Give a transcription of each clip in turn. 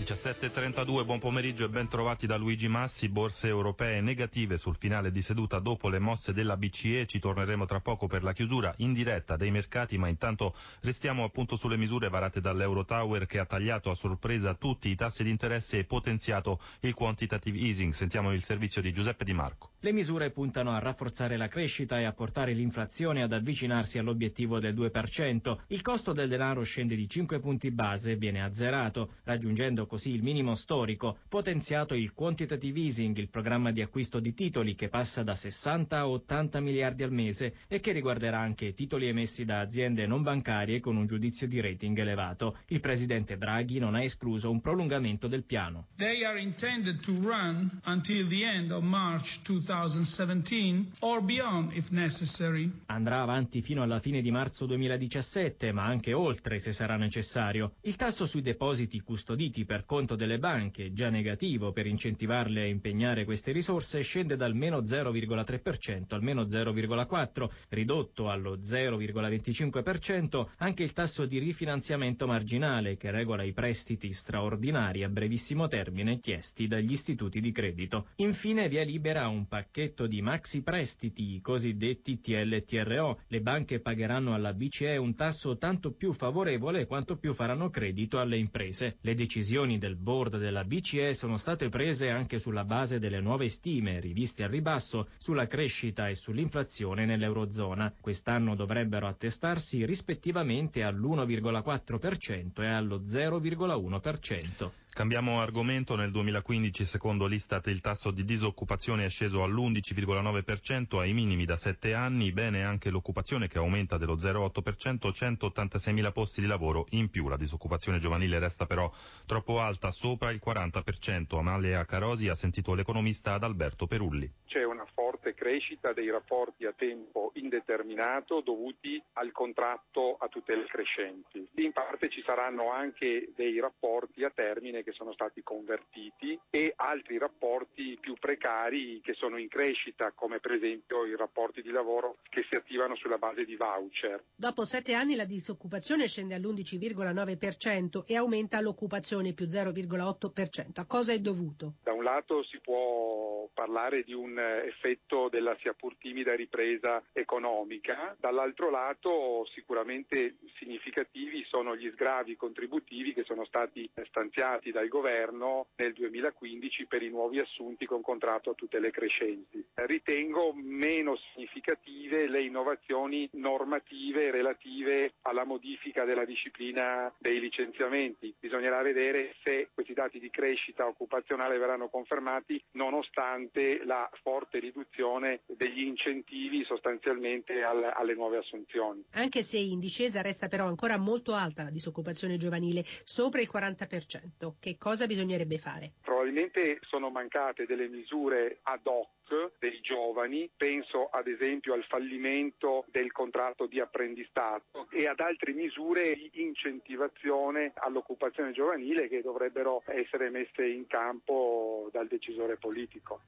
17.32, buon pomeriggio e ben trovati da Luigi Massi. Borse europee negative sul finale di seduta dopo le mosse della BCE. Ci torneremo tra poco per la chiusura in diretta dei mercati, ma intanto restiamo appunto sulle misure varate dall'Eurotower che ha tagliato a sorpresa tutti i tassi di interesse e potenziato il quantitative easing. Sentiamo il servizio di Giuseppe Di Marco. Le misure puntano a rafforzare la crescita e a portare l'inflazione ad avvicinarsi all'obiettivo del 2%. Il costo del denaro scende di 5 punti base e viene azzerato, raggiungendo così il minimo storico, potenziato il quantitative easing, il programma di acquisto di titoli che passa da 60 a 80 miliardi al mese e che riguarderà anche titoli emessi da aziende non bancarie con un giudizio di rating elevato. Il presidente Draghi non ha escluso un prolungamento del piano. They are intended to run until the end of March 2017 or beyond if necessary. Andrà avanti fino alla fine di marzo 2017, ma anche oltre se sarà necessario. Il tasso sui depositi custoditi per conto delle banche, già negativo per incentivarle a impegnare queste risorse, scende dal meno 0,3% al meno 0,4%, ridotto allo 0,25% anche il tasso di rifinanziamento marginale che regola i prestiti straordinari a brevissimo termine chiesti dagli istituti di credito. Infine via libera un pacchetto di maxi prestiti, i cosiddetti TLTRO. Le banche pagheranno alla BCE un tasso tanto più favorevole quanto più faranno credito alle imprese. Le decisioni del board della BCE sono state prese anche sulla base delle nuove stime riviste al ribasso sulla crescita e sull'inflazione nell'Eurozona. Quest'anno dovrebbero attestarsi rispettivamente all'1,4% e allo 0,1%. Cambiamo argomento, nel 2015 secondo l'Istat il tasso di disoccupazione è sceso all'11,9% ai minimi da 7 anni, bene anche l'occupazione che aumenta dello 0,8%, 186.000 posti di lavoro in più. La disoccupazione giovanile resta però troppo alta, sopra il 40%. Amalia Carosi ha sentito l'economista Adalberto Perulli. C'è una forte crescita dei rapporti a tempo indeterminato dovuti al contratto a tutele crescenti. In parte ci saranno anche dei rapporti a termine che sono stati convertiti e altri rapporti più precari che sono in crescita, come per esempio i rapporti di lavoro che si attivano sulla base di voucher. Dopo sette anni la disoccupazione scende all'11,9% e aumenta l'occupazione più 0,8%. A cosa è dovuto? Da un lato si può parlare di un effetto della sia pur timida ripresa economica, dall'altro lato sicuramente significativi sono gli sgravi contributivi che sono stati stanziati dal governo nel 2015 per i nuovi assunti con contratto a tutele crescenti. Ritengo meno significative le innovazioni normative relative alla modifica della disciplina dei licenziamenti. Bisognerà vedere se questi dati di crescita occupazionale verranno confermati nonostante la forte riduzione degli incentivi sostanzialmente al, alle nuove assunzioni. Anche se in discesa resta però ancora molto alta la disoccupazione giovanile, sopra il 40%, che cosa bisognerebbe fare? Probabilmente sono mancate delle misure ad hoc dei giovani, penso ad esempio al fallimento del contratto di apprendistato e ad altre misure di incentivazione all'occupazione giovanile che dovrebbero essere messe in campo dal decisore politico.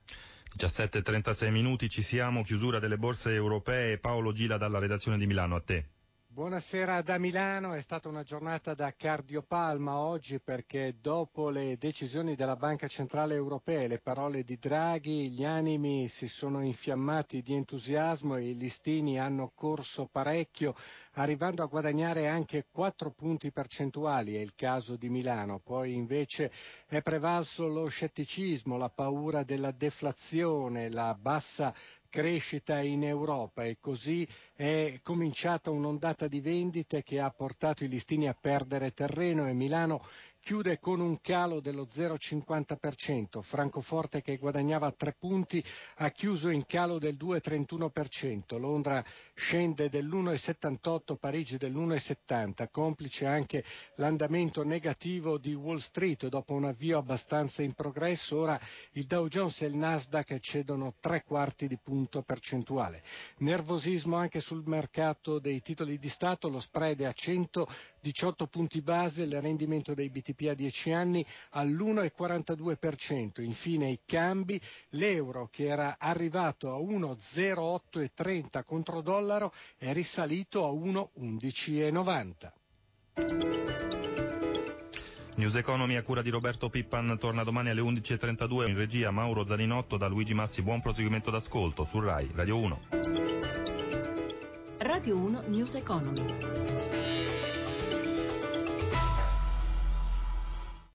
17.36 minuti ci siamo, chiusura delle borse europee. Paolo Gila dalla redazione di Milano, a te. Buonasera da Milano, è stata una giornata da cardiopalma oggi perché dopo le decisioni della Banca Centrale Europea e le parole di Draghi gli animi si sono infiammati di entusiasmo e i listini hanno corso parecchio arrivando a guadagnare anche 4 punti percentuali, è il caso di Milano. Poi invece è prevalso lo scetticismo, la paura della deflazione, la bassa crescita in Europa e così è cominciata un'ondata di vendite che ha portato i listini a perdere terreno e Milano chiude con un calo dello 0,50%. Francoforte che guadagnava 3 punti ha chiuso in calo del 2,31%. Londra scende dell'1,78%, Parigi dell'1,70%, complice anche l'andamento negativo di Wall Street dopo un avvio abbastanza in progresso. Ora il Dow Jones e il Nasdaq cedono tre quarti di punto percentuale. Nervosismo anche sul mercato dei titoli di Stato, lo spread è a 118 punti base, il rendimento dei BTP a 10 anni all'1,42%. Infine i cambi, l'euro che era arrivato a 1,0830 contro dollaro è risalito a 1,1190. News Economy a cura di Roberto Pippan torna domani alle 11.32 in regia Mauro Zaninotto da Luigi Massi. Buon proseguimento d'ascolto su RAI Radio 1. Radio 1 News Economy.